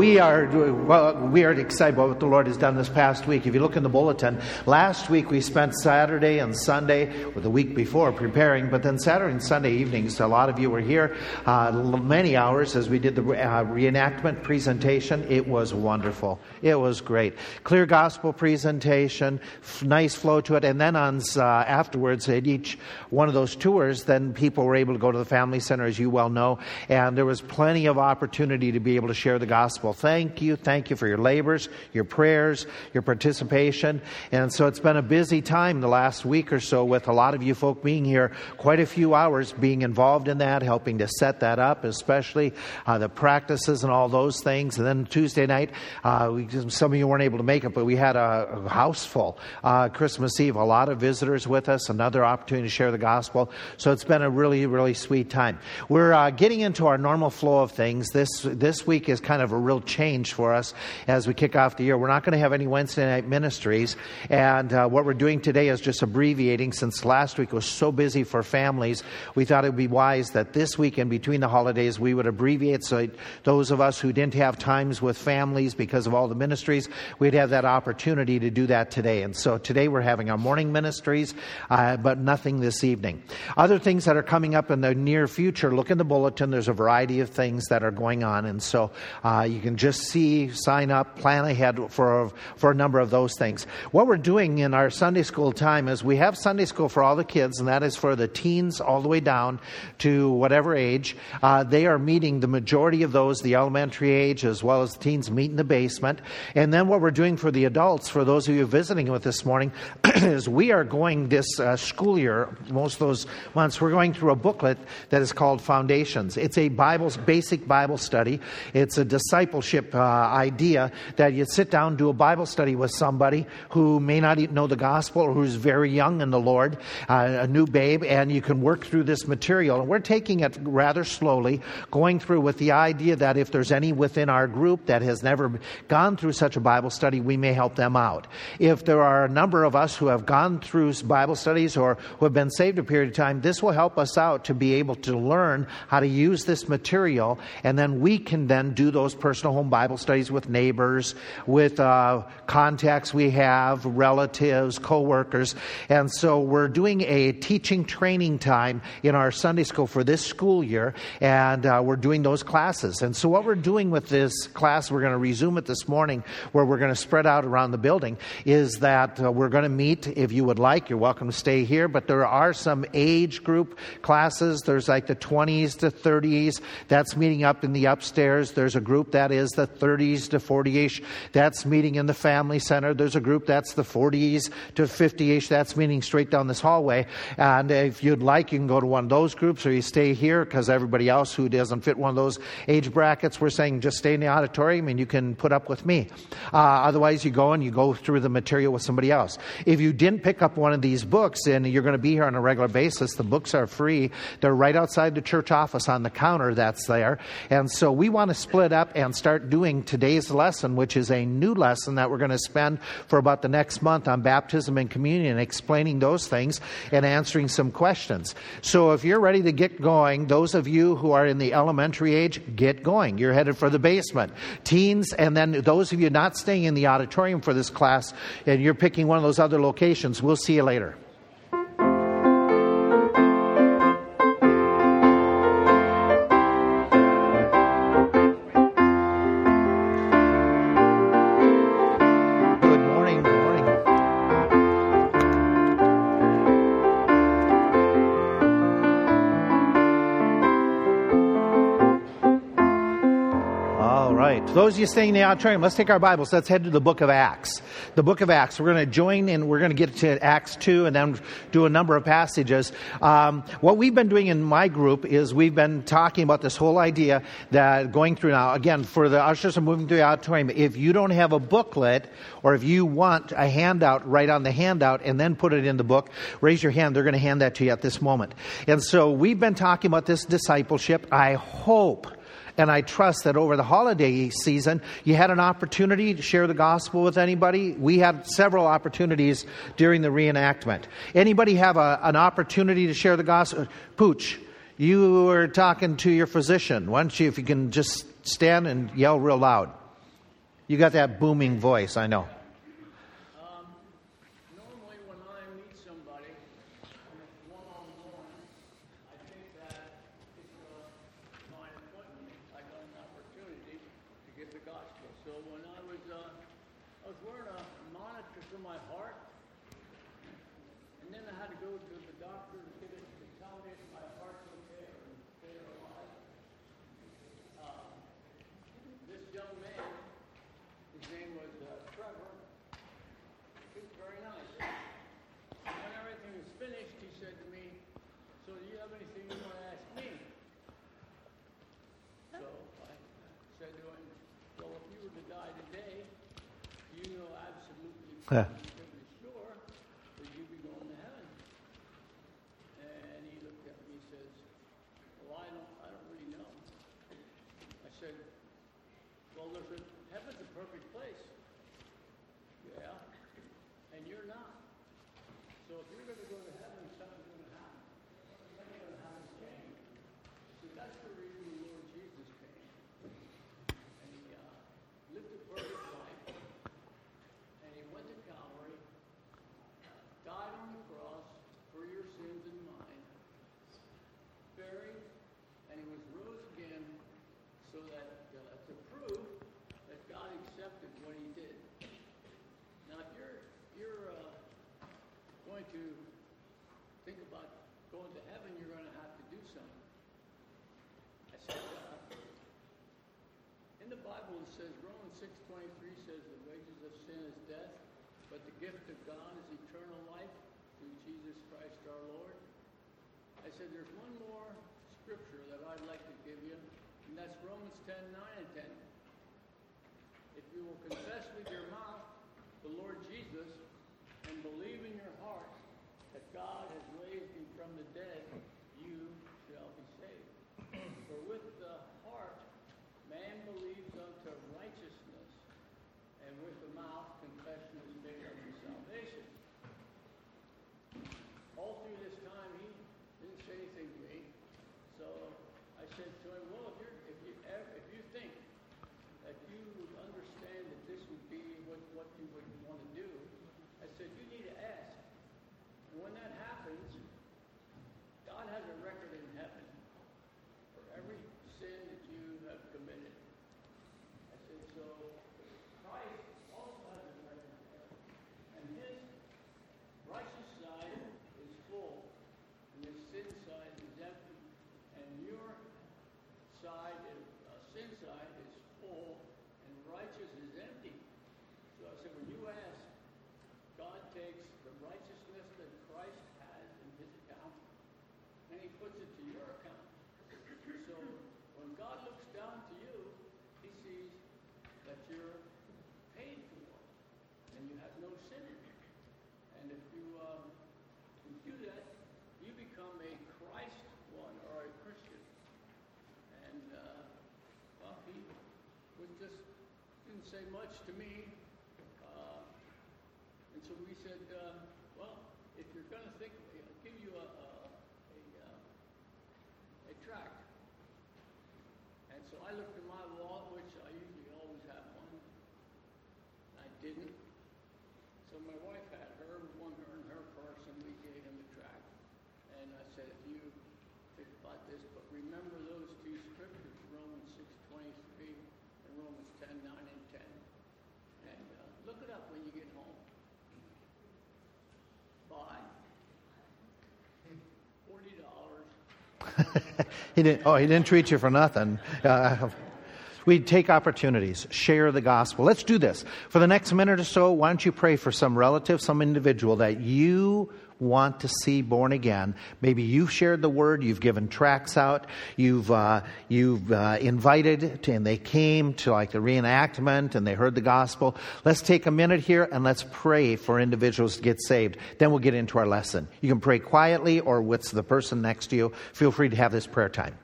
we are well, we are excited about what the Lord has done this past week. If you look in the bulletin, last week we spent Saturday and Sunday, or the week before, preparing. But then Saturday and Sunday evenings, a lot of you were here, uh, many hours as we did the uh, reenactment presentation. It was wonderful. It was great. Clear gospel presentation, f- nice flow to it, and then on uh, afterwards at each one of those tours, then people were able to go to the family center, as you well know, and there was plenty of opportunity to be able to share the gospel. Thank you, thank you for your labors, your prayers, your participation. And so it's been a busy time the last week or so with a lot of you folk being here, quite a few hours being involved in that, helping to set that up, especially uh, the practices and all those things. And then Tuesday night, uh, we, some of you weren't able to make it, but we had a, house full. Uh, Christmas Eve, a lot of visitors with us, another opportunity to share the gospel. So it's been a really, really sweet time. We're uh, getting into our normal flow of things. This, this week is kind of a real change for us as we kick off the year. We're not going to have any Wednesday night ministries. And uh, what we're doing today is just abbreviating since last week was so busy for families. We thought it would be wise that this week in between the holidays we would abbreviate so those of us who didn't have times with families because of all the ministries, we'd have that opportunity to do that today. And so today we're having our morning ministries, uh, but nothing this evening. Other things that are coming up in the near future, look in the bulletin. There's a variety of things that are going on. And so uh, you can just see, sign up, plan ahead for, for a number of those things. What we're doing in our Sunday school time is we have Sunday school for all the kids, and that is for the teens all the way down to whatever age. Uh, they are meeting the majority of those, the elementary age, as well as the teens, meet in the basement. And then what we're doing for the adults, for those of you visiting with this morning, is we are going this uh, school year, most of those months, we're going through a booklet that is called Foundations. It's a Bible, basic Bible study. It's a discipleship uh, idea that you sit down, do a Bible study with somebody who may not even know the gospel or who's very young in the Lord, uh, a new babe, and you can work through this material. And we're taking it rather slowly, going through with the idea that if there's any within our group that has never gone through such a Bible study, we may help them out. If there are a number of us who have gone through Bible studies or who have been saved a period of time, this will help us out to be able to learn how to use this material, and then we can then do those personal home Bible studies with neighbors, with uh, contacts we have, relatives, coworkers. And so we're doing a teaching training time in our Sunday school for this school year, and uh, we're doing those classes. And so what we're doing with this class, we're going to resume it this morning, where we're going to spread out around the building, is that uh, we're going to meet, if you would like, you're welcome to stay here, but there are some age group classes. There's like the 20s to 30s. That's meeting up in the upstairs. There's a group that is the 30s to 40ish. That's meeting in the family center. There's a group that's the 40s to 50ish. That's meeting straight down this hallway. And if you'd like, you can go to one of those groups or you stay here because everybody else who doesn't fit one of those age brackets, we're saying just stay in the auditorium and you can put up with me. Uh, otherwise, you go and you go through the material with somebody else. If you didn't pick up one of these books and you're going to be here on a regular basis, the books are free. They're right outside the church office on the counter that's there. And so we want to split up and start doing today's lesson, which is a new lesson that we're going to spend for about the next month on baptism and communion, explaining those things and answering some questions. So if you're ready to get going, those of you who are in the elementary age, get going. You're headed for the basement. Teens, and then those of you not staying in the auditorium for this class, and you're picking one of those other locations, we'll see you later. Those of you staying in the auditorium, let's take our Bibles. Let's head to the book of Acts. The book of Acts. We're going to join and we're going to get to Acts 2 and then do a number of passages. Um, what we've been doing in my group is we've been talking about this whole idea that going through now, again, for the ushers are moving through the auditorium, if you don't have a booklet or if you want a handout, write on the handout and then put it in the book, raise your hand. They're going to hand that to you at this moment. And so we've been talking about this discipleship. I hope and I trust that over the holiday season, you had an opportunity to share the gospel with anybody. We had several opportunities during the reenactment. Anybody have a, an opportunity to share the gospel? Pooch, you were talking to your physician. Why don't you, if you can just stand and yell real loud? You got that booming voice, I know. Yeah. 6.23 says the wages of sin is death, but the gift of God is eternal life through Jesus Christ our Lord. I said there's one more scripture that I'd like to give you, and that's Romans 10, 9 and 10. If you will confess with your mouth the Lord Jesus and believe in your heart that God has raised him from the dead, he didn't, oh, he didn't treat you for nothing. Uh, we take opportunities, share the gospel. Let's do this. For the next minute or so, why don't you pray for some relative, some individual that you want to see born again. Maybe you've shared the word, you've given tracts out, you've, uh, you've uh, invited, to, and they came to like the reenactment and they heard the gospel. Let's take a minute here and let's pray for individuals to get saved. Then we'll get into our lesson. You can pray quietly or with the person next to you. Feel free to have this prayer time.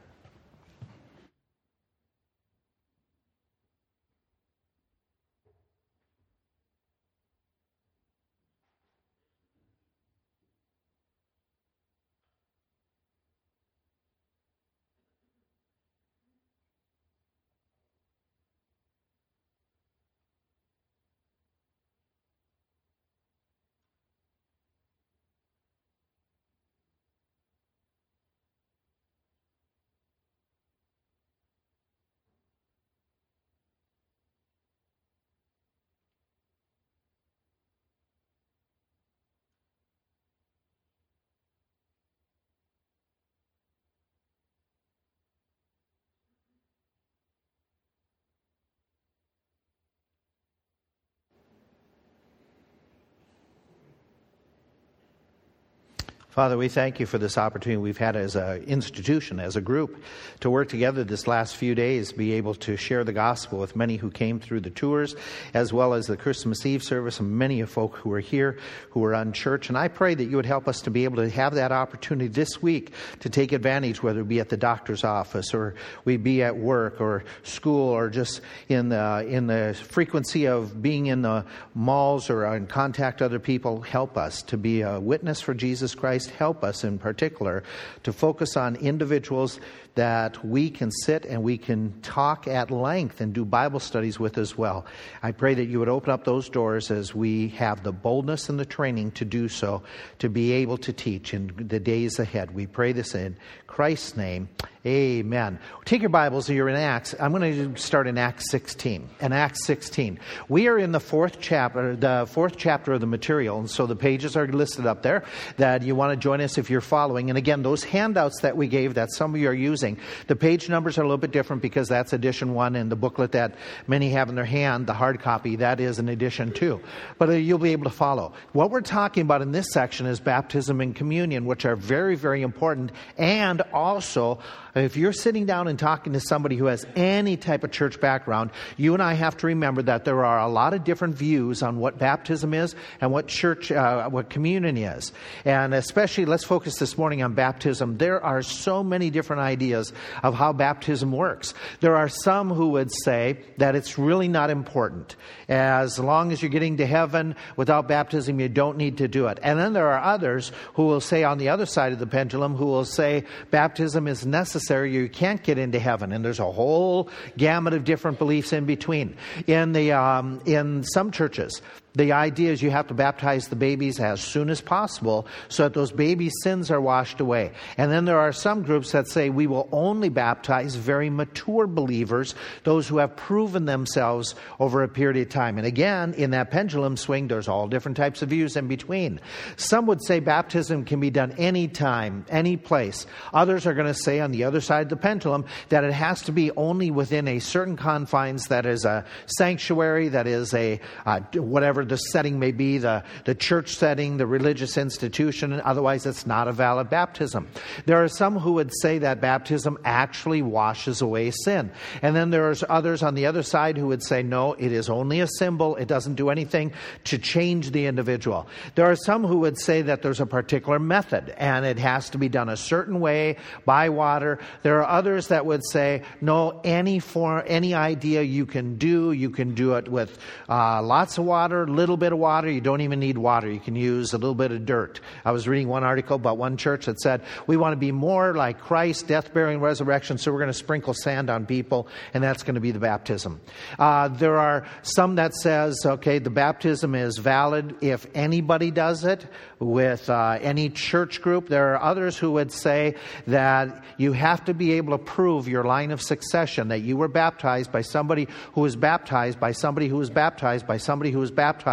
Father, we thank you for this opportunity we've had as an institution, as a group, to work together this last few days, be able to share the gospel with many who came through the tours, as well as the Christmas Eve service, and many of folk who are here who are unchurched. And I pray that you would help us to be able to have that opportunity this week to take advantage, whether it be at the doctor's office or we be at work or school or just in the, in the frequency of being in the malls or in contact other people. Help us to be a witness for Jesus Christ help us in particular to focus on individuals that we can sit and we can talk at length and do Bible studies with as well. I pray that you would open up those doors as we have the boldness and the training to do so, to be able to teach in the days ahead. We pray this in Christ's name. Amen. Take your Bibles, you're in Acts. I'm going to start in Acts 16. In Acts 16. We are in the fourth chapter, the fourth chapter of the material, and so the pages are listed up there that you want to join us if you're following. And again, those handouts that we gave that some of you are using, the page numbers are a little bit different because that's edition one, and the booklet that many have in their hand, the hard copy, that is an edition two. But uh, you'll be able to follow. What we're talking about in this section is baptism and communion, which are very, very important, and also if you're sitting down and talking to somebody who has any type of church background, you and I have to remember that there are a lot of different views on what baptism is and what church, uh, what communion is. And especially, let's focus this morning on baptism. There are so many different ideas of how baptism works. There are some who would say that it's really not important. As long as you're getting to heaven without baptism, you don't need to do it. And then there are others who will say on the other side of the pendulum, who will say baptism is necessary necessary, you can't get into heaven. And there's a whole gamut of different beliefs in between. In, the, um, in some churches, the idea is you have to baptize the babies as soon as possible so that those babies' sins are washed away. And then there are some groups that say we will only baptize very mature believers, those who have proven themselves over a period of time. And again, in that pendulum swing, there's all different types of views in between. Some would say baptism can be done anytime, any place. Others are going to say on the other side of the pendulum that it has to be only within a certain confines that is a sanctuary, that is a uh, whatever the setting may be, the, the church setting, the religious institution, otherwise it's not a valid baptism. There are some who would say that baptism actually washes away sin. And then there's others on the other side who would say, no, it is only a symbol. It doesn't do anything to change the individual. There are some who would say that there's a particular method and it has to be done a certain way by water. There are others that would say, no, any form, any idea you can do, you can do it with uh, lots of water, little bit of water. You don't even need water. You can use a little bit of dirt. I was reading one article about one church that said, we want to be more like Christ, death, burial, resurrection, so we're going to sprinkle sand on people, and that's going to be the baptism. Uh, there are some that says, okay, the baptism is valid if anybody does it with uh, any church group. There are others who would say that you have to be able to prove your line of succession, that you were baptized by somebody who was baptized by somebody who was baptized by somebody who was baptized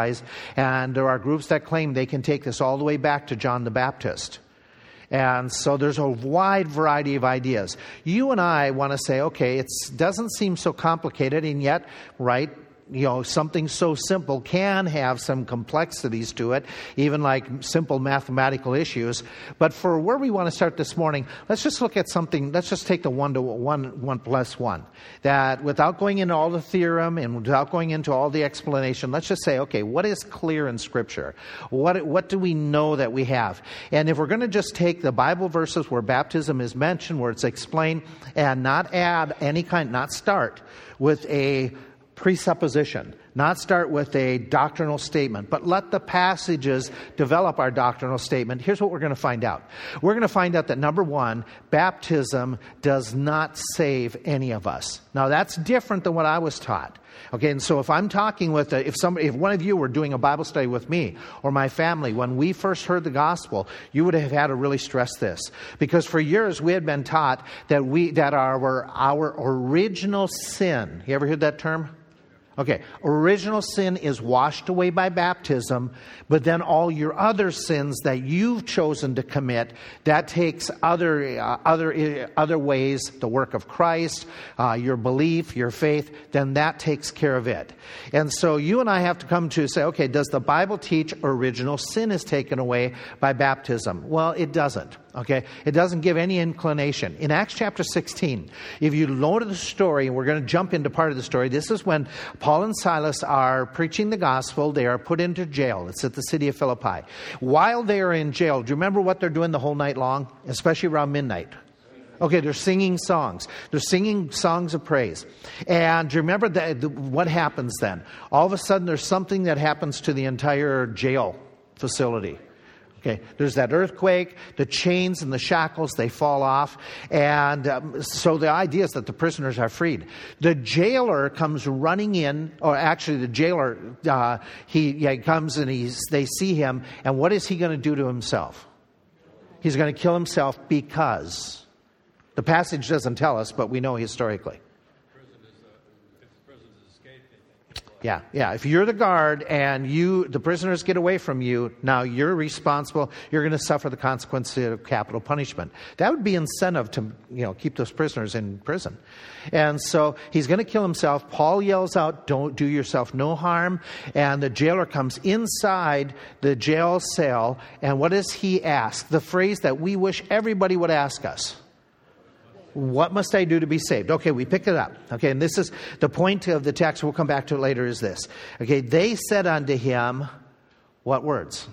And there are groups that claim they can take this all the way back to John the Baptist. And so there's a wide variety of ideas. You and I want to say, okay, it doesn't seem so complicated, and yet, right, you know, something so simple can have some complexities to it, even like simple mathematical issues. But for where we want to start this morning, let's just look at something, let's just take the one to one, one plus one. That without going into all the theorem and without going into all the explanation, let's just say, okay, what is clear in Scripture? What, what do we know that we have? And if we're going to just take the Bible verses where baptism is mentioned, where it's explained, and not add any kind, not start with a presupposition, not start with a doctrinal statement, but let the passages develop our doctrinal statement. Here's what we're going to find out. We're going to find out that number one, baptism does not save any of us. Now that's different than what I was taught. Okay, and so if I'm talking with, a, if somebody, if one of you were doing a Bible study with me or my family, when we first heard the gospel, you would have had to really stress this. Because for years we had been taught that we, that our, our original sin, you ever heard that term? Okay, original sin is washed away by baptism, but then all your other sins that you've chosen to commit, that takes other, uh, other, uh, other ways, the work of Christ, uh, your belief, your faith, then that takes care of it. And so you and I have to come to say, okay, does the Bible teach original sin is taken away by baptism? Well, it doesn't. Okay? It doesn't give any inclination. In Acts chapter 16, if you load the story, and we're going to jump into part of the story, this is when Paul and Silas are preaching the gospel. They are put into jail. It's at the city of Philippi. While they are in jail, do you remember what they're doing the whole night long? Especially around midnight. Okay, they're singing songs. They're singing songs of praise. And you remember that, what happens then? All of a sudden, there's something that happens to the entire jail facility. Okay, there's that earthquake, the chains and the shackles, they fall off. And um, so the idea is that the prisoners are freed. The jailer comes running in, or actually the jailer, uh, he, yeah, he comes and he's, they see him, and what is he going to do to himself? He's going to kill himself because. The passage doesn't tell us, but we know historically. Yeah, yeah. If you're the guard and you the prisoners get away from you, now you're responsible. You're going to suffer the consequences of capital punishment. That would be incentive to you know keep those prisoners in prison. And so he's going to kill himself. Paul yells out, "Don't do yourself no harm." And the jailer comes inside the jail cell, and what does he ask? The phrase that we wish everybody would ask us. What must I do to be saved? Okay, we pick it up. Okay, and this is the point of the text. We'll come back to it later. Is this? Okay, they said unto him, What words?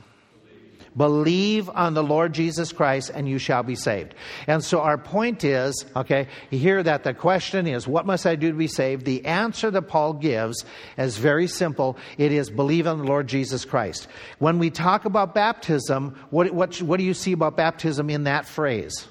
Believe on the Lord Jesus Christ and you shall be saved. And so our point is, okay, hear that the question is, what must I do to be saved? The answer that Paul gives is very simple. It is believe on the Lord Jesus Christ. When we talk about baptism, what, what, what do you see about baptism in that phrase?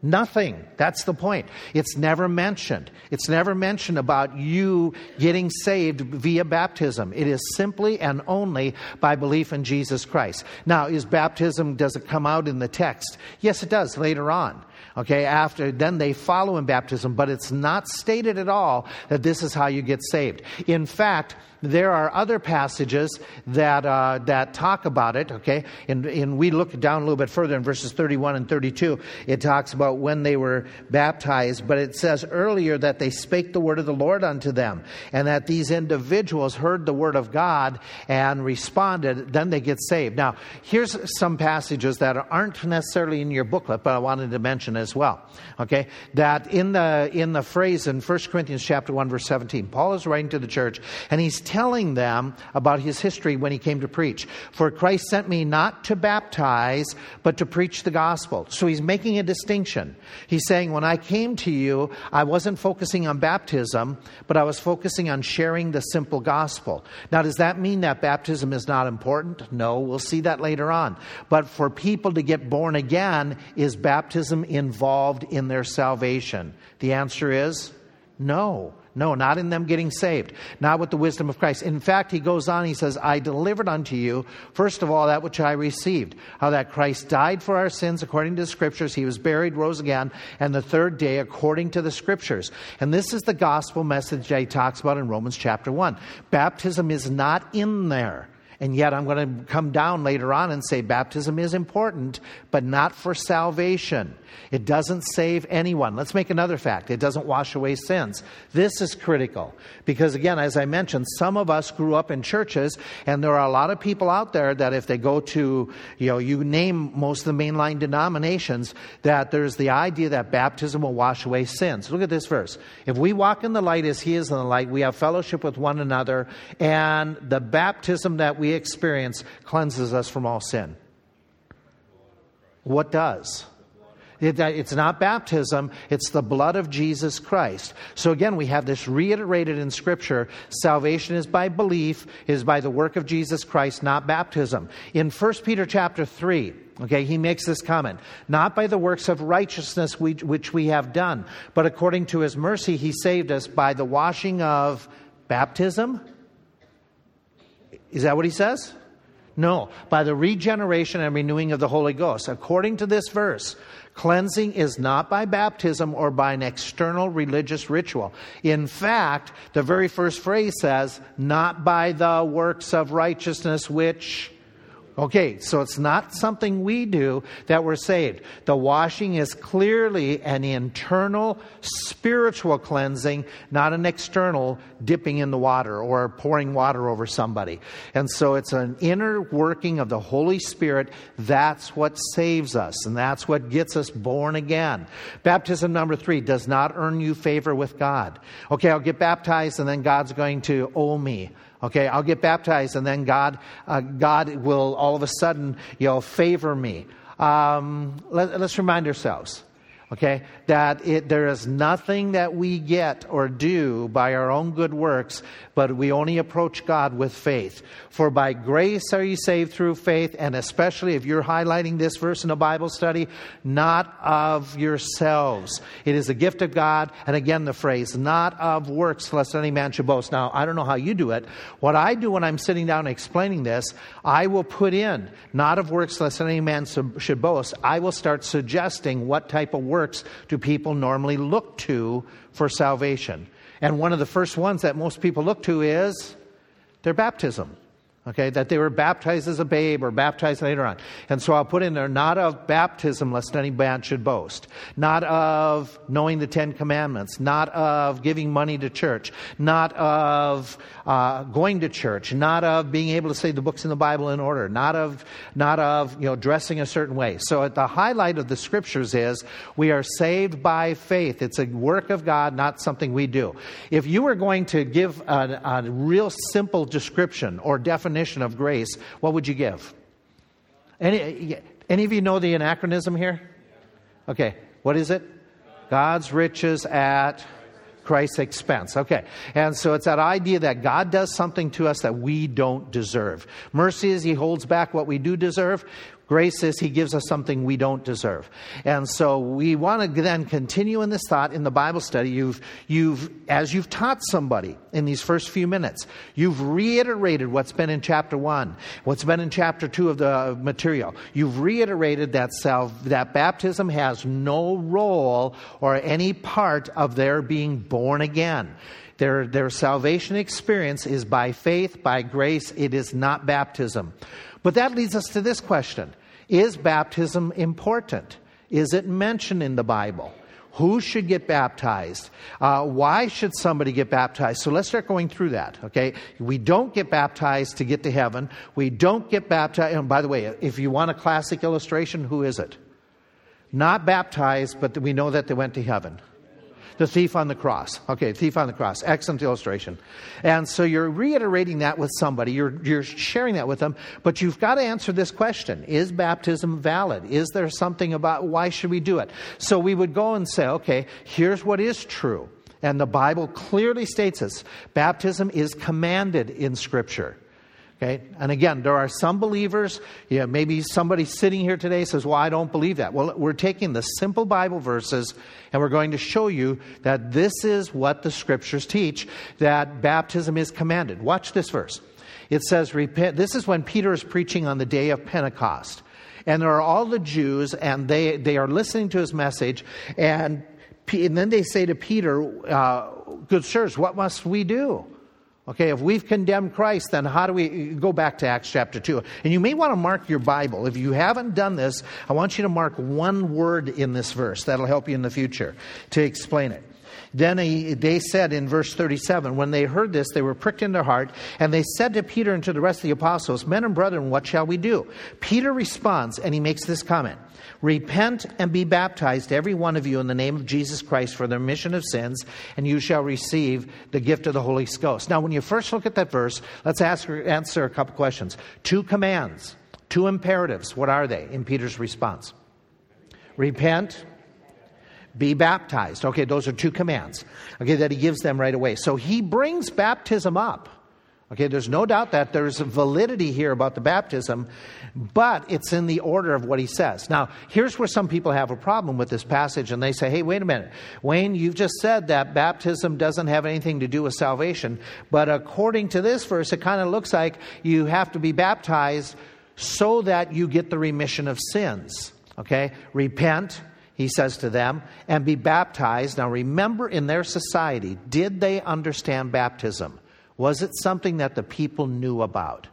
Nothing. That's the point. It's never mentioned. It's never mentioned about you getting saved via baptism. It is simply and only by belief in Jesus Christ. Now, is baptism, does it come out in the text? Yes, it does later on. Okay, after, then they follow in baptism, but it's not stated at all that this is how you get saved. In fact, there are other passages that, uh, that talk about it, okay? And, and we look down a little bit further in verses 31 and 32. It talks about when they were baptized, but it says earlier that they spake the word of the Lord unto them, and that these individuals heard the word of God and responded, then they get saved. Now, here's some passages that aren't necessarily in your booklet, but I wanted to mention as well, okay? That in the, in the phrase in 1 Corinthians chapter 1, verse 17, Paul is writing to the church, and he's telling them about his history when he came to preach. For Christ sent me not to baptize, but to preach the gospel. So he's making a distinction. He's saying, when I came to you, I wasn't focusing on baptism, but I was focusing on sharing the simple gospel. Now, does that mean that baptism is not important? No, we'll see that later on. But for people to get born again, is baptism involved in their salvation? The answer is no. No, not in them getting saved, not with the wisdom of Christ. In fact, he goes on, he says, I delivered unto you, first of all, that which I received, how that Christ died for our sins according to the scriptures, he was buried, rose again, and the third day according to the scriptures. And this is the gospel message that he talks about in Romans chapter 1. Baptism is not in there. And yet, I'm going to come down later on and say baptism is important, but not for salvation. It doesn't save anyone. Let's make another fact it doesn't wash away sins. This is critical because, again, as I mentioned, some of us grew up in churches, and there are a lot of people out there that if they go to, you know, you name most of the mainline denominations, that there's the idea that baptism will wash away sins. Look at this verse. If we walk in the light as He is in the light, we have fellowship with one another, and the baptism that we we experience cleanses us from all sin. What does? it's not baptism, it's the blood of Jesus Christ. So again, we have this reiterated in Scripture. Salvation is by belief, is by the work of Jesus Christ, not baptism. In 1 Peter chapter 3, okay, he makes this comment. Not by the works of righteousness we, which we have done, but according to his mercy, he saved us by the washing of baptism is that what he says? No, by the regeneration and renewing of the Holy Ghost. According to this verse, cleansing is not by baptism or by an external religious ritual. In fact, the very first phrase says, not by the works of righteousness which Okay, so it's not something we do that we're saved. The washing is clearly an internal spiritual cleansing, not an external dipping in the water or pouring water over somebody. And so it's an inner working of the Holy Spirit. That's what saves us, and that's what gets us born again. Baptism number three does not earn you favor with God. Okay, I'll get baptized, and then God's going to owe me. Okay, I'll get baptized, and then God, uh, God will all of a sudden, you know, favor me. Um, let, let's remind ourselves okay that it, there is nothing that we get or do by our own good works but we only approach god with faith. For by grace are you saved through faith and especially if you're highlighting this verse in a bible study not of yourselves. It is a gift of god and again the phrase not of works lest any man should boast. Now i don't know how you do it. What i do when i'm sitting down explaining this i will put in not of works lest any man should boast. I will start suggesting what type of work works do people normally look to for salvation? And one of the first ones that most people look to is their baptism okay, that they were baptized as a babe or baptized later on. And so I'll put in there, not of baptism, lest any man should boast, not of knowing the Ten Commandments, not of giving money to church, not of uh, going to church, not of being able to say the books in the Bible in order, not of, not of, you know, dressing a certain way. So at the highlight of the scriptures is we are saved by faith. It's a work of God, not something we do. If you were going to give a, a real simple description or definition definition of grace, what would you give? Any, any of you know the anachronism here? Okay, what is it? God's riches at Christ's expense. Okay, and so it's that idea that God does something to us that we don't deserve. Mercy is He holds back what we do deserve. Grace is He gives us something we don't deserve. And so we want to then continue in this thought in the Bible study. You've, you've, as you've taught somebody in these first few minutes, you've reiterated what's been in chapter one, what's been in chapter two of the material. You've reiterated that, self, that baptism has no role or any part of their being born again. Their, their salvation experience is by faith, by grace. It is not baptism. But that leads us to this question Is baptism important? Is it mentioned in the Bible? Who should get baptized? Uh, why should somebody get baptized? So let's start going through that, okay? We don't get baptized to get to heaven. We don't get baptized. And by the way, if you want a classic illustration, who is it? Not baptized, but we know that they went to heaven. The thief on the cross. Okay, thief on the cross. Excellent illustration. And so you're reiterating that with somebody, you're, you're sharing that with them, but you've got to answer this question Is baptism valid? Is there something about why should we do it? So we would go and say, okay, here's what is true. And the Bible clearly states this baptism is commanded in Scripture. Okay? And again, there are some believers, maybe somebody sitting here today says, Well, I don't believe that. Well, we're taking the simple Bible verses and we're going to show you that this is what the scriptures teach that baptism is commanded. Watch this verse. It says, Repent. This is when Peter is preaching on the day of Pentecost. And there are all the Jews, and they, they are listening to his message. And, and then they say to Peter, uh, Good sirs, what must we do? Okay, if we've condemned Christ, then how do we uh, go back to Acts chapter 2? And you may want to mark your Bible. If you haven't done this, I want you to mark one word in this verse. That'll help you in the future to explain it. Then he, they said in verse 37, when they heard this, they were pricked in their heart, and they said to Peter and to the rest of the apostles, Men and brethren, what shall we do? Peter responds, and he makes this comment Repent and be baptized, every one of you, in the name of Jesus Christ for the remission of sins, and you shall receive the gift of the Holy Ghost. Now, when you first look at that verse, let's ask, answer a couple questions. Two commands, two imperatives. What are they in Peter's response? Repent, be baptized. Okay, those are two commands. Okay, that he gives them right away. So he brings baptism up Okay, there's no doubt that there's validity here about the baptism, but it's in the order of what he says. Now, here's where some people have a problem with this passage and they say, hey, wait a minute. Wayne, you've just said that baptism doesn't have anything to do with salvation, but according to this verse, it kind of looks like you have to be baptized so that you get the remission of sins. Okay? Repent, he says to them, and be baptized. Now, remember, in their society, did they understand baptism? Was it something that the people knew about?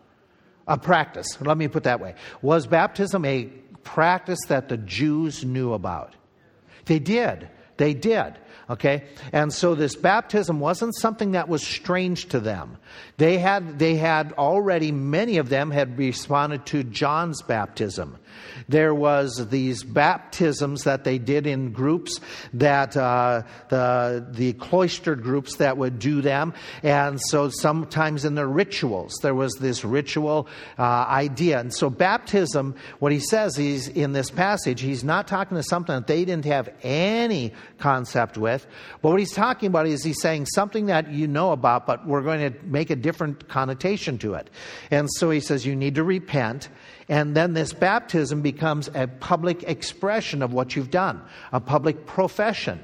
A practice, let me put that way. Was baptism a practice that the Jews knew about? They did. They did. Okay? And so this baptism wasn't something that was strange to them. They had, they had already, many of them had responded to John's baptism. There was these baptisms that they did in groups that uh, the the cloistered groups that would do them, and so sometimes in their rituals there was this ritual uh, idea. And so baptism, what he says he's in this passage, he's not talking to something that they didn't have any concept with, but what he's talking about is he's saying something that you know about, but we're going to make a different connotation to it. And so he says you need to repent and then this baptism becomes a public expression of what you've done, a public profession.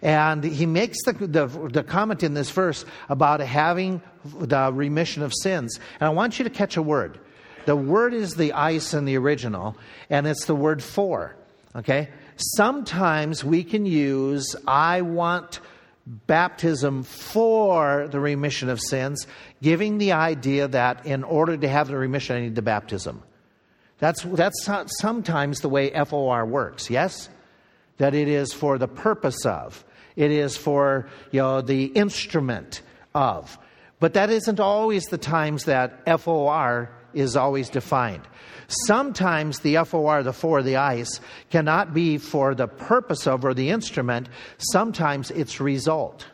And he makes the, the, the, comment in this verse about having the remission of sins. And I want you to catch a word. The word is the eis in the original, and it's the word for. Okay? Sometimes we can use, I want baptism for the remission of sins, giving the idea that in order to have the remission, I need the baptism. That's, that's sometimes the way FOR works, yes? That it is for the purpose of, it is for you know, the instrument of. But that isn't always the times that FOR is always defined. Sometimes the FOR, the for, the eis, cannot be for the purpose of or the instrument. Sometimes it's result.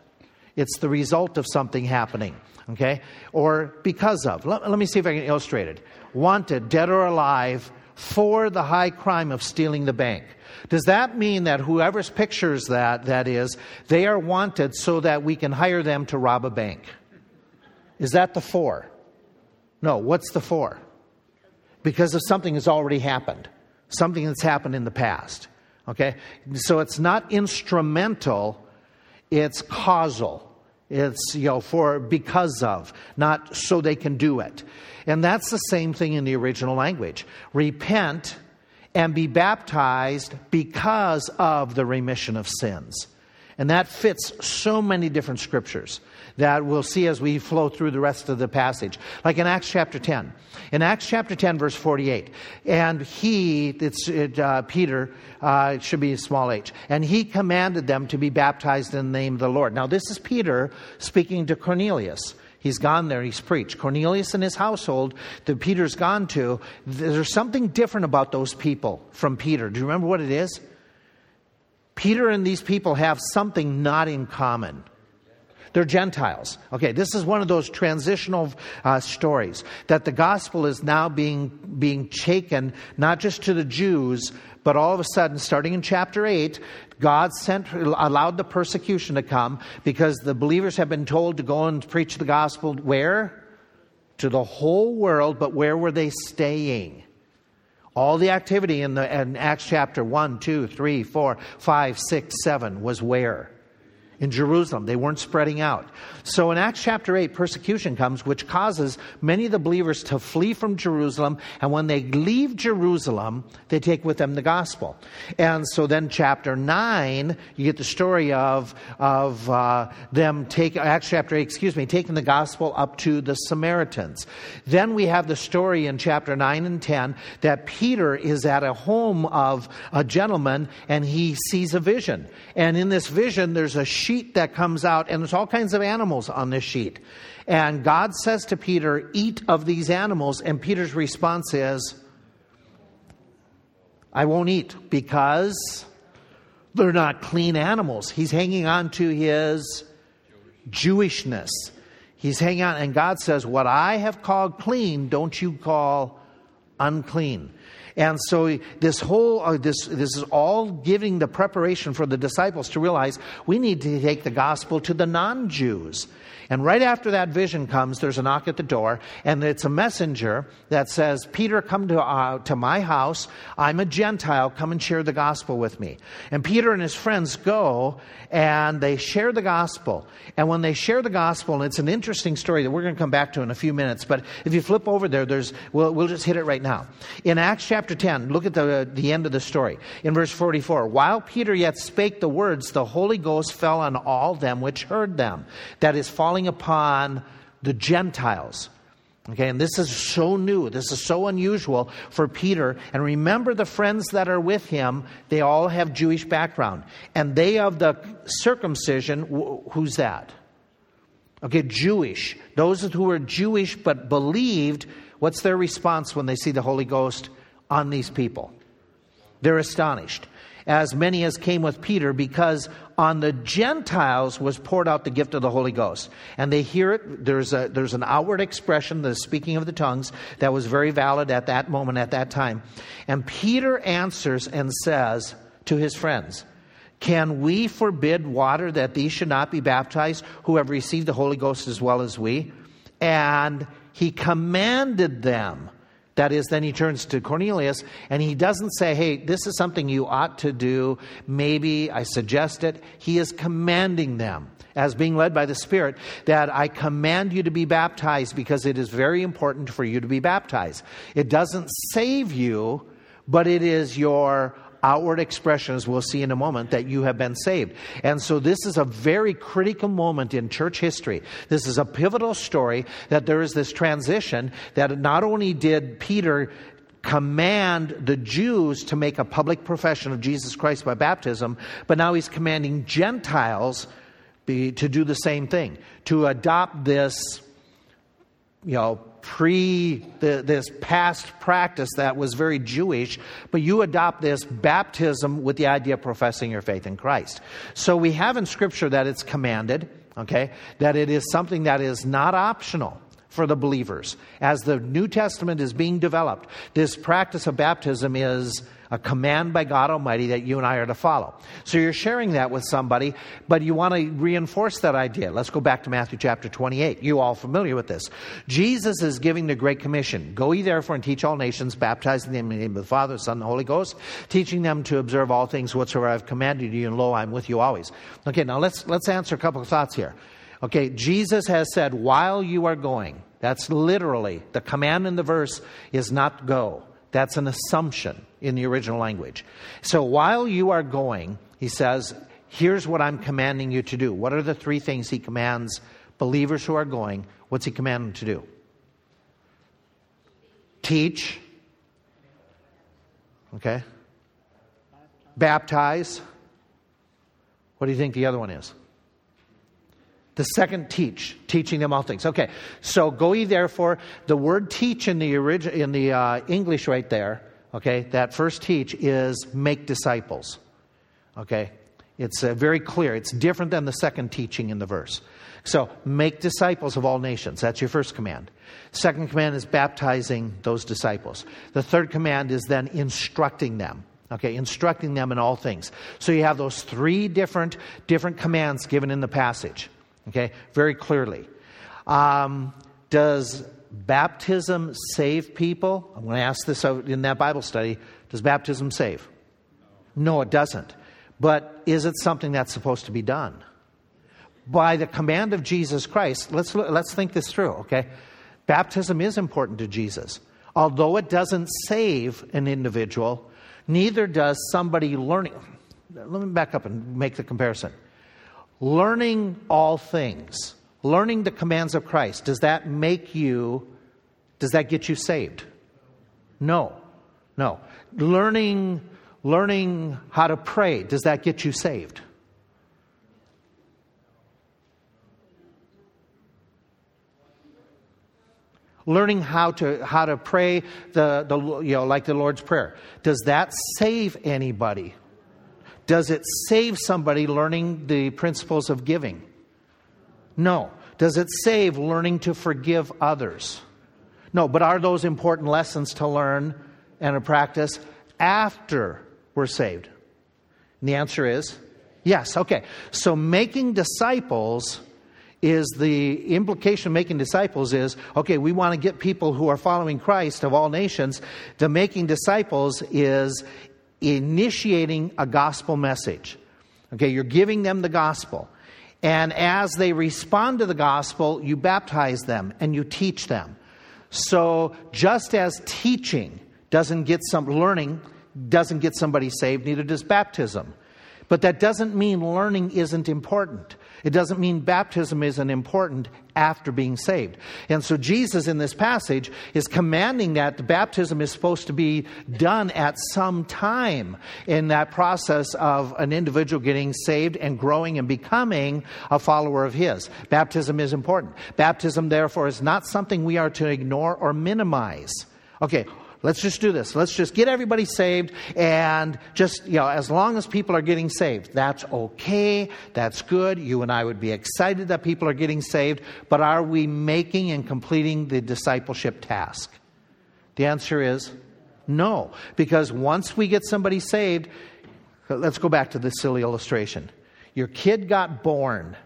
It's the result of something happening, okay? Or because of. Let, let me see if I can illustrate it wanted, dead or alive, for the high crime of stealing the bank. Does that mean that whoever's pictures that, that is, they are wanted so that we can hire them to rob a bank? Is that the for? No, what's the for? Because of something that's already happened, something that's happened in the past. Okay? So it's not instrumental, it's causal. It's, you know, for because of, not so they can do it. And that's the same thing in the original language. Repent and be baptized because of the remission of sins. And that fits so many different scriptures that we'll see as we flow through the rest of the passage. Like in Acts chapter 10. In Acts chapter 10, verse 48. And he, it's it, uh, Peter, uh, it should be a small h, and he commanded them to be baptized in the name of the Lord. Now, this is Peter speaking to Cornelius. He's gone there, he's preached. Cornelius and his household that Peter's gone to, there's something different about those people from Peter. Do you remember what it is? Peter and these people have something not in common. They're Gentiles. Okay, this is one of those transitional uh, stories that the gospel is now being, being taken not just to the Jews, but all of a sudden, starting in chapter 8, God sent, allowed the persecution to come because the believers have been told to go and preach the gospel where? To the whole world, but where were they staying? All the activity in, the, in Acts chapter 1, 2, 3, 4, 5, 6, 7 was where? In Jerusalem. They weren't spreading out. So in Acts chapter 8, persecution comes, which causes many of the believers to flee from Jerusalem. And when they leave Jerusalem, they take with them the gospel. And so then chapter 9, you get the story of, of uh, them take, Acts chapter 8, excuse me, taking the gospel up to the Samaritans. Then we have the story in chapter 9 and 10 that Peter is at a home of a gentleman and he sees a vision. And in this vision, there's a sheep sheet that comes out, and there's all kinds of animals on this sheet. And God says to Peter, Eat of these animals. And Peter's response is, I won't eat because they're not clean animals. He's hanging on to his Jewishness. He's hanging on, and God says, What I have called clean, don't you call unclean. And so this whole uh, this this is all giving the preparation for the disciples to realize we need to take the gospel to the non-Jews. And right after that vision comes, there's a knock at the door, and it's a messenger that says, Peter, come to, uh, to my house. I'm a Gentile. Come and share the gospel with me. And Peter and his friends go, and they share the gospel. And when they share the gospel, and it's an interesting story that we're going to come back to in a few minutes, but if you flip over there, there's, we'll, we'll just hit it right now. In Acts chapter 10, look at the, the end of the story. In verse 44, while Peter yet spake the words, the Holy Ghost fell on all them which heard them. That is, falling upon the Gentiles. Okay, and this is so new. This is so unusual for Peter. And remember the friends that are with him, they all have Jewish background. And they of the circumcision, who's that? Okay, Jewish. Those who are Jewish but believed, what's their response when they see the Holy Ghost on these people? They're astonished as many as came with Peter, because on the Gentiles was poured out the gift of the Holy Ghost. And they hear it. There's, a, there's an outward expression, the speaking of the tongues, that was very valid at that moment, at that time. And Peter answers and says to his friends, Can we forbid water that these should not be baptized, who have received the Holy Ghost as well as we? And he commanded them that is, then he turns to Cornelius and he doesn't say, hey, this is something you ought to do. Maybe I suggest it. He is commanding them as being led by the Spirit that I command you to be baptized because it is very important for you to be baptized. It doesn't save you, but it is your outward expressions we'll see in a moment that you have been saved. And so this is a very critical moment in church history. This is a pivotal story that there is this transition that not only did Peter command the Jews to make a public profession of Jesus Christ by baptism, but now he's commanding Gentiles be, to do the same thing, to adopt this, you know, pre the, this past practice that was very Jewish, but you adopt this baptism with the idea of professing your faith in Christ. So we have in Scripture that it's commanded, okay, that it is something that is not optional for the believers. As the New Testament is being developed, this practice of baptism is a command by God Almighty that you and I are to follow. So you're sharing that with somebody, but you want to reinforce that idea. Let's go back to Matthew chapter 28. You all familiar with this. Jesus is giving the Great Commission. Go ye therefore and teach all nations, baptizing them in the name of the Father, the Son, and the Holy Ghost, teaching them to observe all things whatsoever I've commanded you, and lo, I'm with you always. Okay, now let's let's answer a couple of thoughts here. Okay, Jesus has said, while you are going, that's literally the command in the verse is not go. That's an assumption in the original language. So while you are going, he says, here's what I'm commanding you to do. What are the three things he commands believers who are going? What's he commanding them to do? Teach. Okay. Baptize. What do you think the other one is? The second teach, teaching them all things. Okay, so go ye therefore. The word teach in the origin in the uh, English right there. Okay, that first teach is make disciples. Okay, it's uh, very clear. It's different than the second teaching in the verse. So make disciples of all nations. That's your first command. Second command is baptizing those disciples. The third command is then instructing them. Okay, instructing them in all things. So you have those three different different commands given in the passage. Okay, very clearly. Um, does baptism save people? I'm going to ask this in that Bible study. Does baptism save? No, it doesn't. But is it something that's supposed to be done? By the command of Jesus Christ, let's, let's think this through, okay? Baptism is important to Jesus. Although it doesn't save an individual, neither does somebody learning. Let me back up and make the comparison learning all things, learning the commands of Christ, does that make you, does that get you saved? No, no. Learning, learning how to pray, does that get you saved? learning how to how to pray the, the you know like the lord's prayer does that save anybody does it save somebody learning the principles of giving? No. Does it save learning to forgive others? No, but are those important lessons to learn and to practice after we're saved? And the answer is yes. Okay. So making disciples is the implication of making disciples is okay, we want to get people who are following Christ of all nations. The making disciples is initiating a gospel message. Okay, you're giving them the gospel. And as they respond to the gospel, you baptize them and you teach them. So just as teaching doesn't get some learning doesn't get somebody saved, neither does baptism. But that doesn't mean learning isn't important. It doesn't mean baptism isn't important after being saved. And so Jesus in this passage is commanding that the baptism is supposed to be done at some time in that process of an individual getting saved and growing and becoming a follower of his. Baptism is important. Baptism therefore is not something we are to ignore or minimize. Okay, Let's just do this. Let's just get everybody saved and just, you know, as long as people are getting saved, that's okay. That's good. You and I would be excited that people are getting saved, but are we making and completing the discipleship task? The answer is no. Because once we get somebody saved, let's go back to this silly illustration. Your kid got born.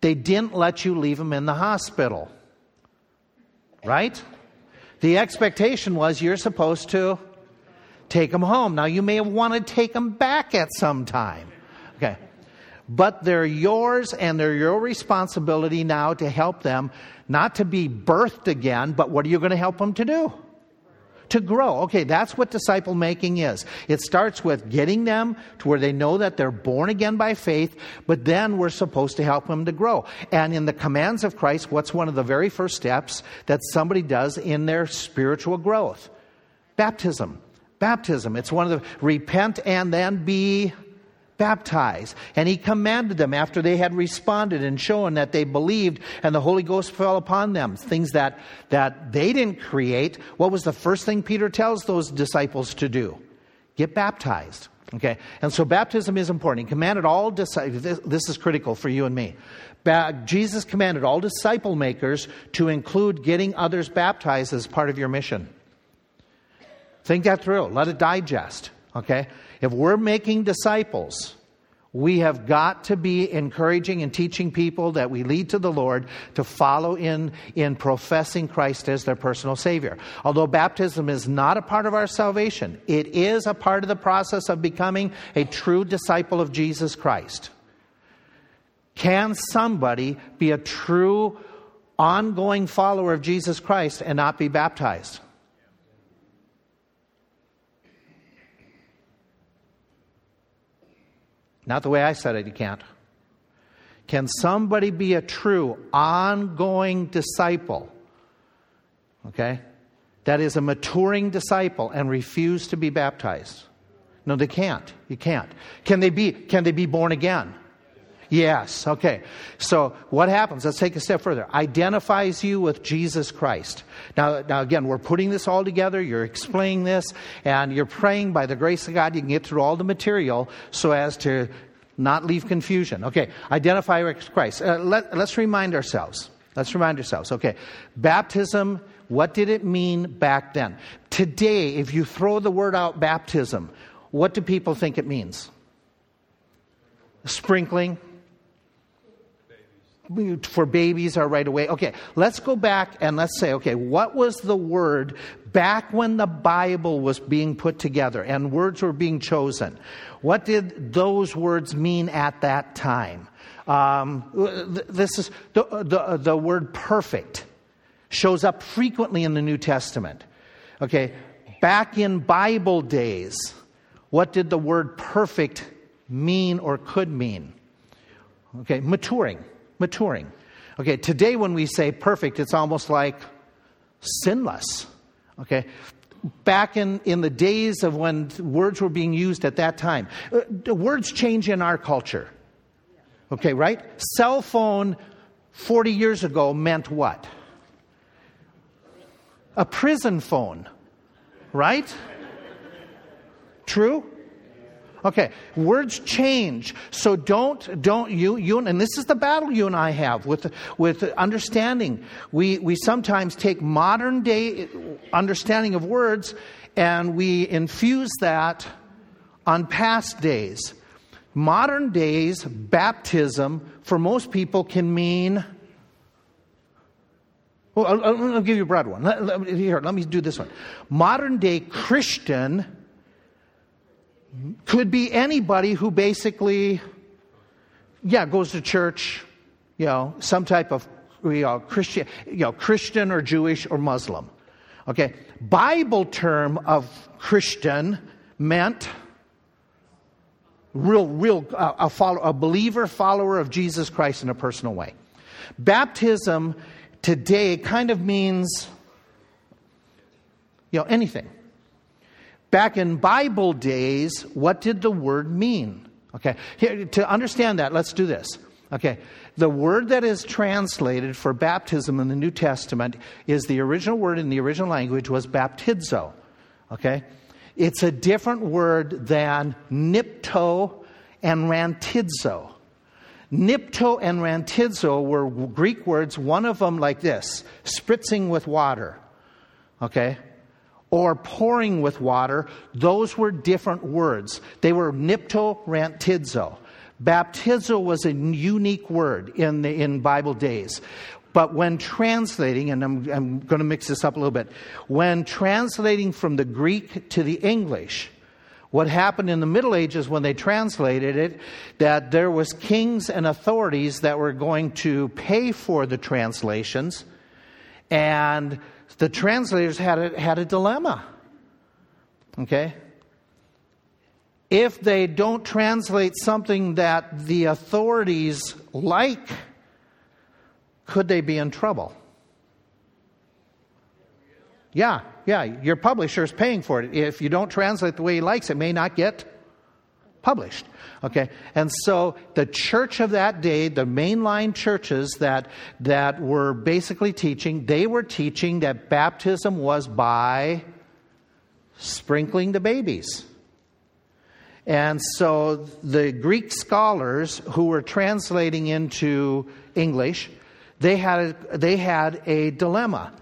They didn't let you leave him in the hospital. Right? The expectation was you're supposed to take them home. Now, you may wanted to take them back at some time. Okay. But they're yours and they're your responsibility now to help them not to be birthed again, but what are you going to help them to do? To grow. Okay, that's what disciple making is. It starts with getting them to where they know that they're born again by faith, but then we're supposed to help them to grow. And in the commands of Christ, what's one of the very first steps that somebody does in their spiritual growth? Baptism. Baptism. It's one of the repent and then be baptize. And he commanded them after they had responded and shown that they believed and the Holy Ghost fell upon them. Things that, that they didn't create. What was the first thing Peter tells those disciples to do? Get baptized. Okay, and so baptism is important. He commanded all disciples, this, this is critical for you and me. Ba- Jesus commanded all disciple makers to include getting others baptized as part of your mission. Think that through, let it digest. Okay? If we're making disciples, we have got to be encouraging and teaching people that we lead to the Lord to follow in, in professing Christ as their personal Savior. Although baptism is not a part of our salvation, it is a part of the process of becoming a true disciple of Jesus Christ. Can somebody be a true, ongoing follower of Jesus Christ and not be baptized? Not the way I said it, you can't. Can somebody be a true, ongoing disciple? Okay? That is a maturing disciple and refuse to be baptized? No, they can't. You can't. Can they be, can they be born again? Yes. Okay. So what happens? Let's take a step further. Identifies you with Jesus Christ. Now, now again, we're putting this all together. You're explaining this, and you're praying by the grace of God you can get through all the material so as to not leave confusion. Okay. Identify with Christ. Uh, let, let's remind ourselves. Let's remind ourselves. Okay. Baptism. What did it mean back then? Today, if you throw the word out baptism, what do people think it means? Sprinkling for babies are right away. Okay, let's go back and let's say, okay, what was the word back when the Bible was being put together and words were being chosen? What did those words mean at that time? Um, this is the, the, the word perfect shows up frequently in the New Testament. Okay, back in Bible days, what did the word perfect mean or could mean? Okay, maturing maturing. Okay, today when we say perfect, it's almost like sinless. Okay, back in, in the days of when words were being used at that time, uh, words change in our culture. Okay, right? Cell phone 40 years ago meant what? A prison phone, right? True? Okay, words change. So don't, don't, you, you, and this is the battle you and I have with, with understanding. We, we sometimes take modern day understanding of words and we infuse that on past days. Modern days, baptism for most people can mean. Well, I'll, I'll give you a broad one. Let, let, here, let me do this one. Modern day Christian could be anybody who basically, yeah, goes to church, you know, some type of you know, Christian, you know, Christian or Jewish or Muslim. Okay, Bible term of Christian meant real, real, uh, a, follow, a believer, follower of Jesus Christ in a personal way. Baptism today kind of means, you know, anything. Back in Bible days, what did the word mean? Okay, Here, to understand that, let's do this. Okay, the word that is translated for baptism in the New Testament is the original word in the original language was baptizo. Okay, it's a different word than nipto and rantidzo. Nipto and rantidzo were Greek words, one of them like this spritzing with water. Okay? Or pouring with water, those were different words. They were nipto rantidzo. Baptizo was a unique word in, the, in Bible days. But when translating, and I'm, I'm going to mix this up a little bit, when translating from the Greek to the English, what happened in the Middle Ages when they translated it, that there was kings and authorities that were going to pay for the translations, and the translators had a, had a dilemma. Okay? If they don't translate something that the authorities like, could they be in trouble? Yeah, yeah, your publisher is paying for it. If you don't translate the way he likes, it may not get published. Okay, and so the church of that day, the mainline churches that that were basically teaching, they were teaching that baptism was by sprinkling the babies. And so the Greek scholars who were translating into English, they had a, they had a dilemma.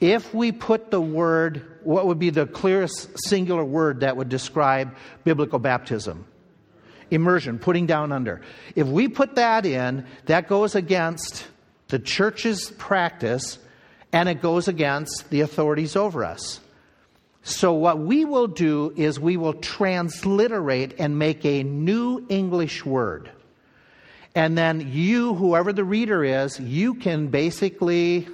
If we put the word, what would be the clearest singular word that would describe biblical baptism? Immersion, putting down under. If we put that in, that goes against the church's practice and it goes against the authorities over us. So, what we will do is we will transliterate and make a new English word. And then you, whoever the reader is, you can basically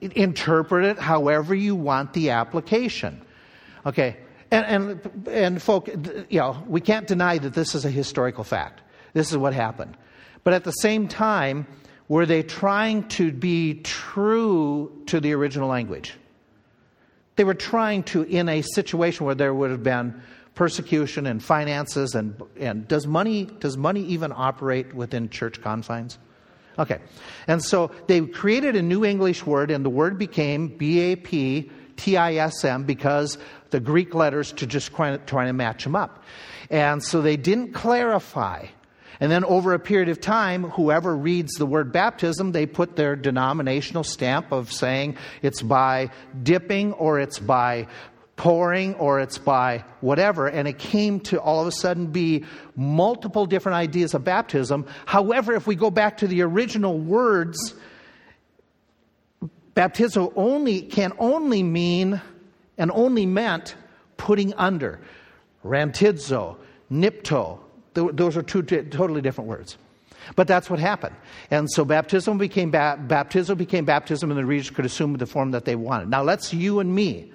interpret it however you want the application. Okay, and, and, and folk, you know, we can't deny that this is a historical fact. This is what happened. But at the same time, were they trying to be true to the original language? They were trying to, in a situation where there would have been persecution and finances, and, and does, money, does money even operate within church confines? Okay. And so they created a new English word, and the word became B A P T I S M because the Greek letters to just try to match them up. And so they didn't clarify. And then over a period of time, whoever reads the word baptism, they put their denominational stamp of saying it's by dipping or it's by pouring or it's by whatever. And it came to all of a sudden be multiple different ideas of baptism. However, if we go back to the original words, baptizo only can only mean and only meant putting under. Rantidzo, nipto, those are two totally different words. But that's what happened. And so baptism became ba- baptism became baptism and the readers could assume the form that they wanted. Now let's you and me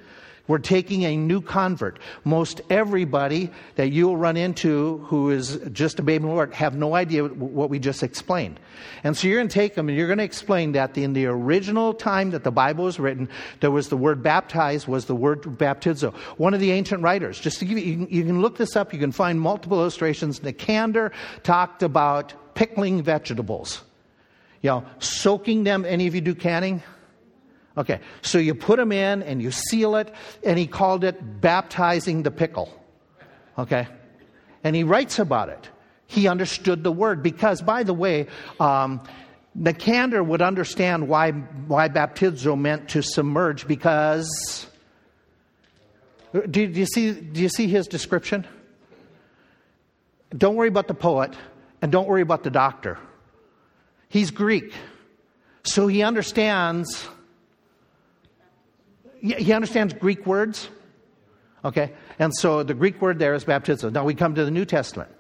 we're taking a new convert. Most everybody that you'll run into who is just a baby Lord have no idea what we just explained. And so you're going to take them and you're going to explain that in the original time that the Bible was written, there was the word baptize, was the word baptizo. One of the ancient writers, just to give you, you can, you can look this up, you can find multiple illustrations. Nicander talked about pickling vegetables. You know, soaking them. Any of you do canning? Okay, so you put them in and you seal it, and he called it baptizing the pickle. Okay? And he writes about it. He understood the word because, by the way, um, Nicander would understand why, why baptizo meant to submerge because. Do, do, you see, do you see his description? Don't worry about the poet and don't worry about the doctor. He's Greek. So he understands he understands Greek words. Okay? And so the Greek word there is baptizo. Now we come to the New Testament.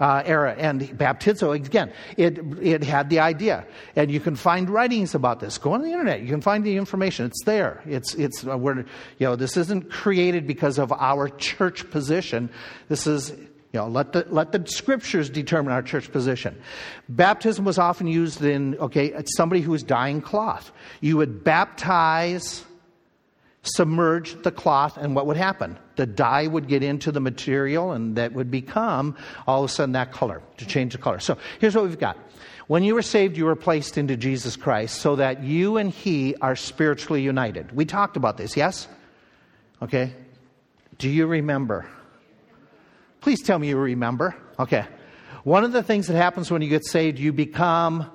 Uh, era and baptizo again it it had the idea and you can find writings about this go on the internet you can find the information it's there it's it's uh, you know this isn't created because of our church position this is you know let the let the scriptures determine our church position baptism was often used in okay somebody who was dyeing cloth you would baptize submerge the cloth, and what would happen? The dye would get into the material, and that would become all of a sudden that color, to change the color. So here's what we've got. When you were saved, you were placed into Jesus Christ so that you and He are spiritually united. We talked about this, yes? Okay. Do you remember? Please tell me you remember. Okay. One of the things that happens when you get saved, you become,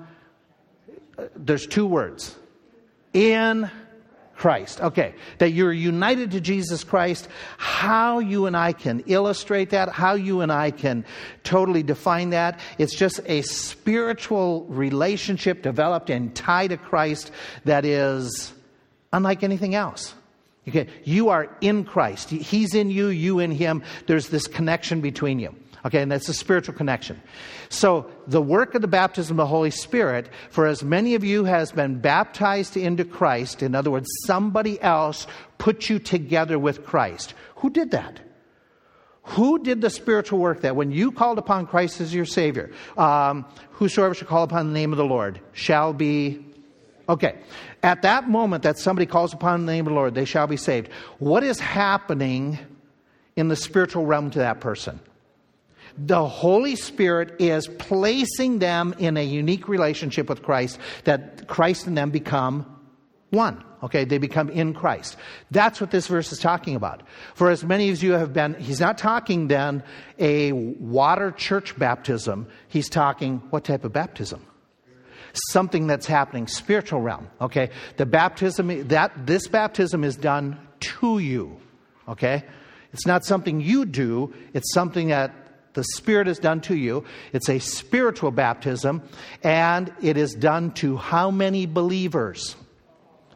uh, there's two words in Christ. Okay, that you're united to Jesus Christ. How you and I can illustrate that, how you and I can totally define that, it's just a spiritual relationship developed and tied to Christ that is unlike anything else. Okay, you are in Christ. He's in you, you in him. There's this connection between you. Okay, and that's a spiritual connection. So, the work of the baptism of the Holy Spirit, for as many of you has been baptized into Christ, in other words, somebody else put you together with Christ. Who did that? Who did the spiritual work that when you called upon Christ as your Savior, um, whosoever shall call upon the name of the Lord shall be. Okay, at that moment that somebody calls upon the name of the Lord, they shall be saved. What is happening in the spiritual realm to that person? The Holy Spirit is placing them in a unique relationship with Christ that Christ and them become one. Okay, they become in Christ. That's what this verse is talking about. For as many of you have been, he's not talking then a water church baptism. He's talking what type of baptism? Something that's happening spiritual realm. Okay, the baptism that this baptism is done to you. Okay, it's not something you do. It's something that the Spirit is done to you. It's a spiritual baptism, and it is done to how many believers?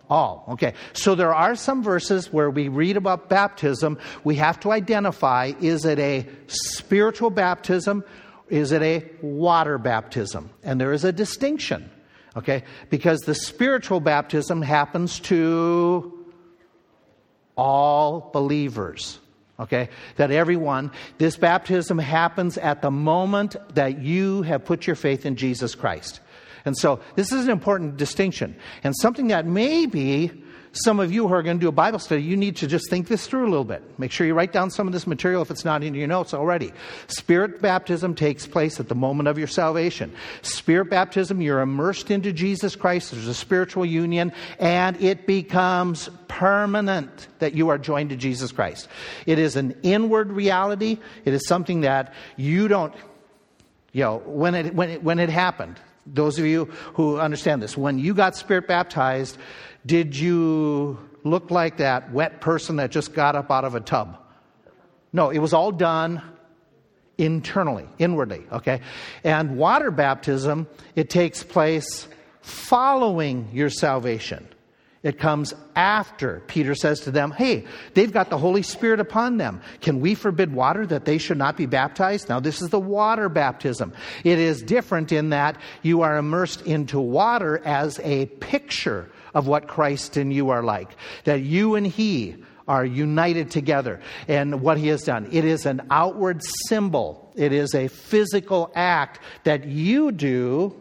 All. Okay. So there are some verses where we read about baptism. We have to identify is it a spiritual baptism? Is it a water baptism? And there is a distinction. Okay. Because the spiritual baptism happens to all believers. Okay? That everyone, this baptism happens at the moment that you have put your faith in Jesus Christ. And so this is an important distinction and something that maybe some of you who are going to do a Bible study, you need to just think this through a little bit. Make sure you write down some of this material if it's not in your notes already. Spirit baptism takes place at the moment of your salvation. Spirit baptism, you're immersed into Jesus Christ. There's a spiritual union, and it becomes permanent that you are joined to Jesus Christ. It is an inward reality. It is something that you don't, you know, when it, when it, when it happened, those of you who understand this, when you got spirit baptized, did you look like that wet person that just got up out of a tub? No, it was all done internally, inwardly, okay? And water baptism, it takes place following your salvation. It comes after. Peter says to them, Hey, they've got the Holy Spirit upon them. Can we forbid water that they should not be baptized? Now, this is the water baptism. It is different in that you are immersed into water as a picture of what Christ and you are like. That you and He are united together and what He has done. It is an outward symbol, it is a physical act that you do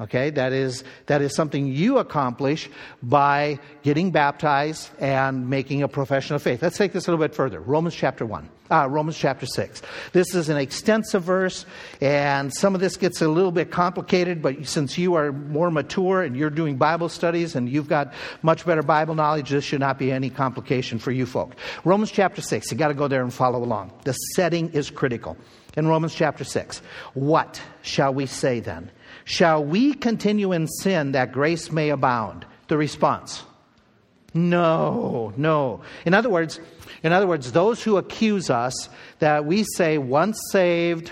Okay, that is, that is something you accomplish by getting baptized and making a profession of faith. Let's take this a little bit further. Romans chapter 1, uh, Romans chapter 6. This is an extensive verse, and some of this gets a little bit complicated, but since you are more mature and you're doing Bible studies and you've got much better Bible knowledge, this should not be any complication for you folk. Romans chapter 6, you got to go there and follow along. The setting is critical. In Romans chapter 6, what shall we say then? Shall we continue in sin that grace may abound? The response no, no. In other words, in other words, those who accuse us that we say once saved,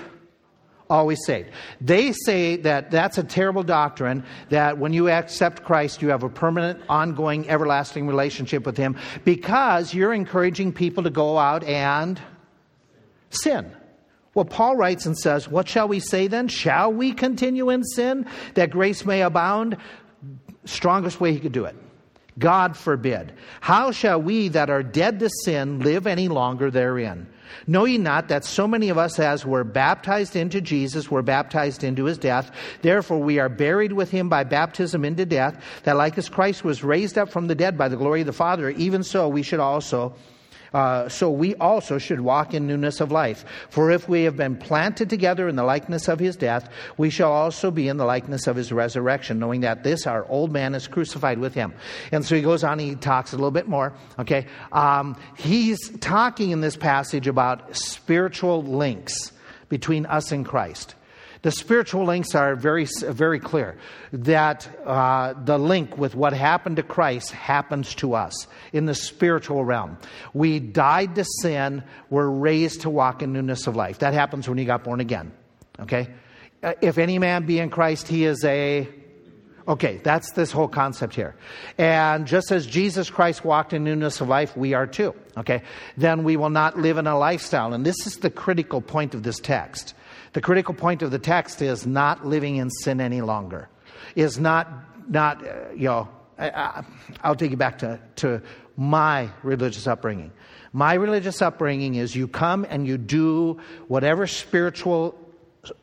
always saved. They say that that's a terrible doctrine, that when you accept Christ, you have a permanent, ongoing, everlasting relationship with Him because you're encouraging people to go out and sin. Well, Paul writes and says, What shall we say then? Shall we continue in sin that grace may abound? Strongest way he could do it. God forbid. How shall we that are dead to sin live any longer therein? Know ye not that so many of us as were baptized into Jesus were baptized into his death? Therefore we are buried with him by baptism into death, that like as Christ was raised up from the dead by the glory of the Father, even so we should also uh, so we also should walk in newness of life. For if we have been planted together in the likeness of his death, we shall also be in the likeness of his resurrection, knowing that this, our old man, is crucified with him. And so he goes on, he talks a little bit more. Okay. Um, he's talking in this passage about spiritual links between us and Christ. The spiritual links are very, very clear that uh, the link with what happened to Christ happens to us in the spiritual realm. We died to sin, we're raised to walk in newness of life. That happens when you got born again. Okay? Uh, if any man be in Christ, he is a Okay, that's this whole concept here. And just as Jesus Christ walked in newness of life, we are too. Okay? Then we will not live in a lifestyle. And this is the critical point of this text. The critical point of the text is not living in sin any longer. Is not, not uh, you know, I, will take you back to, to my religious upbringing. My religious upbringing is you come and you do whatever spiritual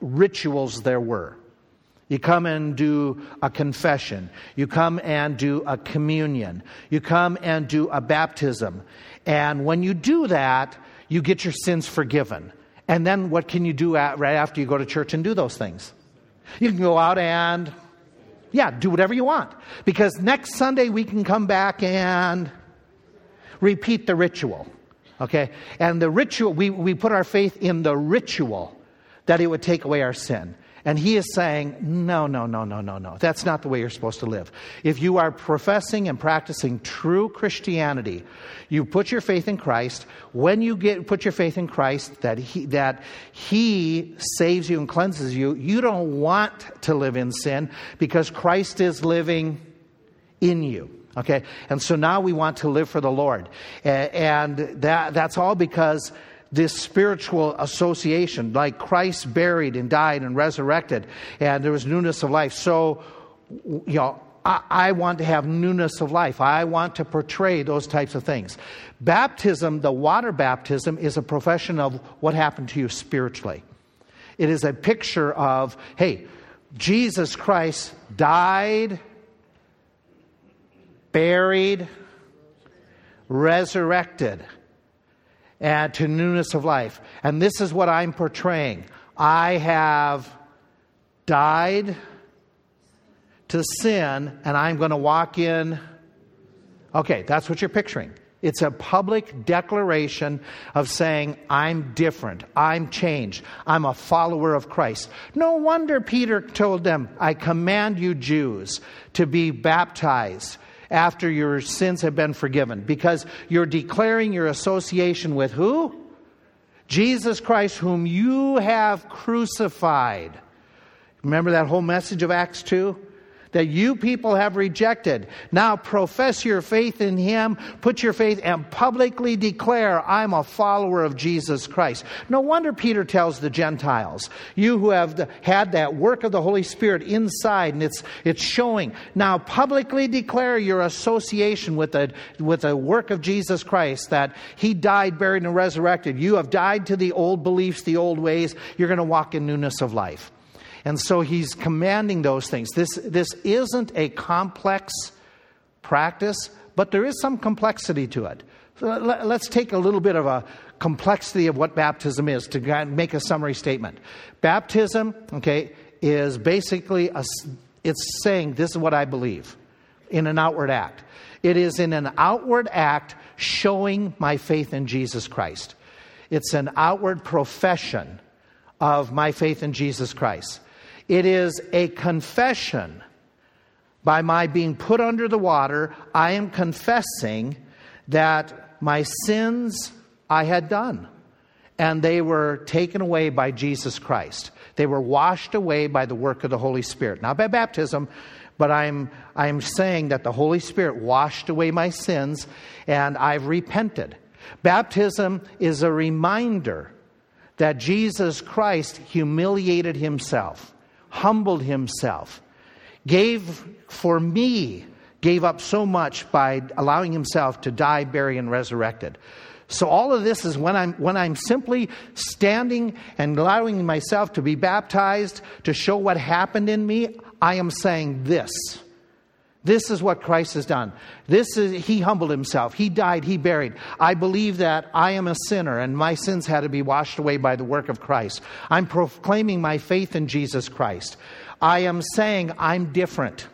rituals there were. You come and do a confession. You come and do a communion. You come and do a baptism. And when you do that, you get your sins forgiven. And then what can you do at, right after you go to church and do those things? You can go out and, yeah, do whatever you want. Because next Sunday we can come back and repeat the ritual. Okay? And the ritual, we, we put our faith in the ritual that it would take away our sin. And he is saying, no, no, no, no, no, no. That's not the way you're supposed to live. If you are professing and practicing true Christianity, you put your faith in Christ. When you get put your faith in Christ, that he, that he saves you and cleanses you, you don't want to live in sin because Christ is living in you. Okay? And so now we want to live for the Lord. And that, that's all because this spiritual association, like Christ buried and died and resurrected, and there was newness of life. So, you know, I, I want to have newness of life. I want to portray those types of things. Baptism, the water baptism, is a profession of what happened to you spiritually. It is a picture of, hey, Jesus Christ died, buried, resurrected and to newness of life. And this is what I'm portraying. I have died to sin, and I'm going to walk in. Okay, that's what you're picturing. It's a public declaration of saying, I'm different. I'm changed. I'm a follower of Christ. No wonder Peter told them, I command you, Jews, to be baptized after your sins have been forgiven because you're declaring your association with who? Jesus Christ, whom you have crucified. Remember that whole message of Acts 2? That you people have rejected. Now profess your faith in him, put your faith, and publicly declare, I'm a follower of Jesus Christ. No wonder Peter tells the Gentiles, you who have had that work of the Holy Spirit inside, and it's, it's showing. Now publicly declare your association with the, with the work of Jesus Christ, that he died, buried, and resurrected. You have died to the old beliefs, the old ways. You're going to walk in newness of life. And so he's commanding those things. This, this isn't a complex practice, but there is some complexity to it. So let, us take a little bit of a complexity of what baptism is to make a summary statement. Baptism, okay, is basically a, it's saying this is what I believe in an outward act. It is in an outward act showing my faith in Jesus Christ. It's an outward profession of my faith in Jesus Christ. It is a confession. By my being put under the water, I am confessing that my sins I had done. And they were taken away by Jesus Christ. They were washed away by the work of the Holy Spirit. Not by baptism, but I'm, I'm saying that the Holy Spirit washed away my sins and I've repented. Baptism is a reminder that Jesus Christ humiliated himself, humbled himself, gave for me, gave up so much by allowing himself to die, bury, and resurrected. So all of this is when I'm when I'm simply standing and allowing myself to be baptized to show what happened in me, I am saying this. This is what Christ has done. This is he humbled himself. He died, he buried. I believe that I am a sinner and my sins had to be washed away by the work of Christ. I'm proclaiming my faith in Jesus Christ. I am saying I'm different.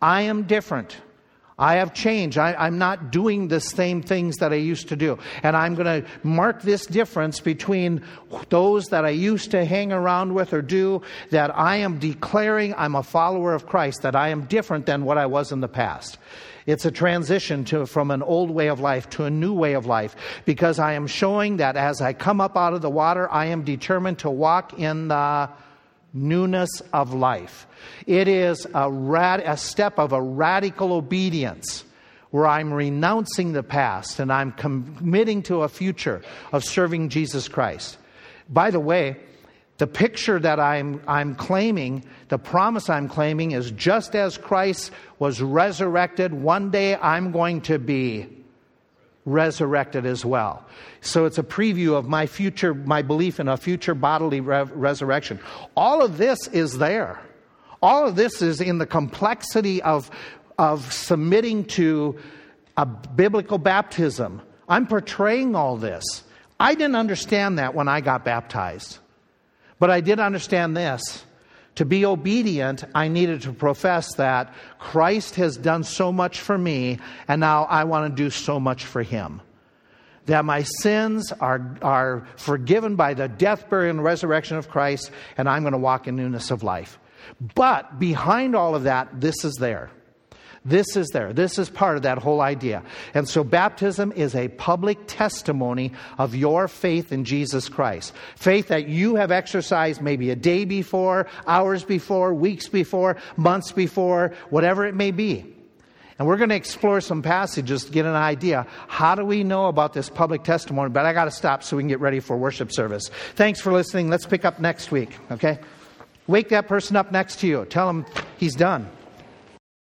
I am different. I have changed. I, am not doing the same things that I used to do. And I'm going to mark this difference between those that I used to hang around with or do, that I am declaring I'm a follower of Christ, that I am different than what I was in the past. It's a transition to, from an old way of life to a new way of life because I am showing that as I come up out of the water, I am determined to walk in the newness of life. It is a, rad, a step of a radical obedience where I'm renouncing the past and I'm committing to a future of serving Jesus Christ. By the way, the picture that I'm, I'm claiming, the promise I'm claiming is just as Christ was resurrected, one day I'm going to be resurrected as well. So it's a preview of my future, my belief in a future bodily re- resurrection. All of this is there. All of this is in the complexity of, of submitting to a biblical baptism. I'm portraying all this. I didn't understand that when I got baptized, but I did understand this. To be obedient, I needed to profess that Christ has done so much for me, and now I want to do so much for him. That my sins are, are forgiven by the death, burial, and resurrection of Christ, and I'm going to walk in newness of life. But behind all of that, this is there. This is there. This is part of that whole idea. And so baptism is a public testimony of your faith in Jesus Christ. Faith that you have exercised maybe a day before, hours before, weeks before, months before, whatever it may be. And we're going to explore some passages to get an idea. How do we know about this public testimony? But I got to stop so we can get ready for worship service. Thanks for listening. Let's pick up next week, okay? Wake that person up next to you. Tell him he's done.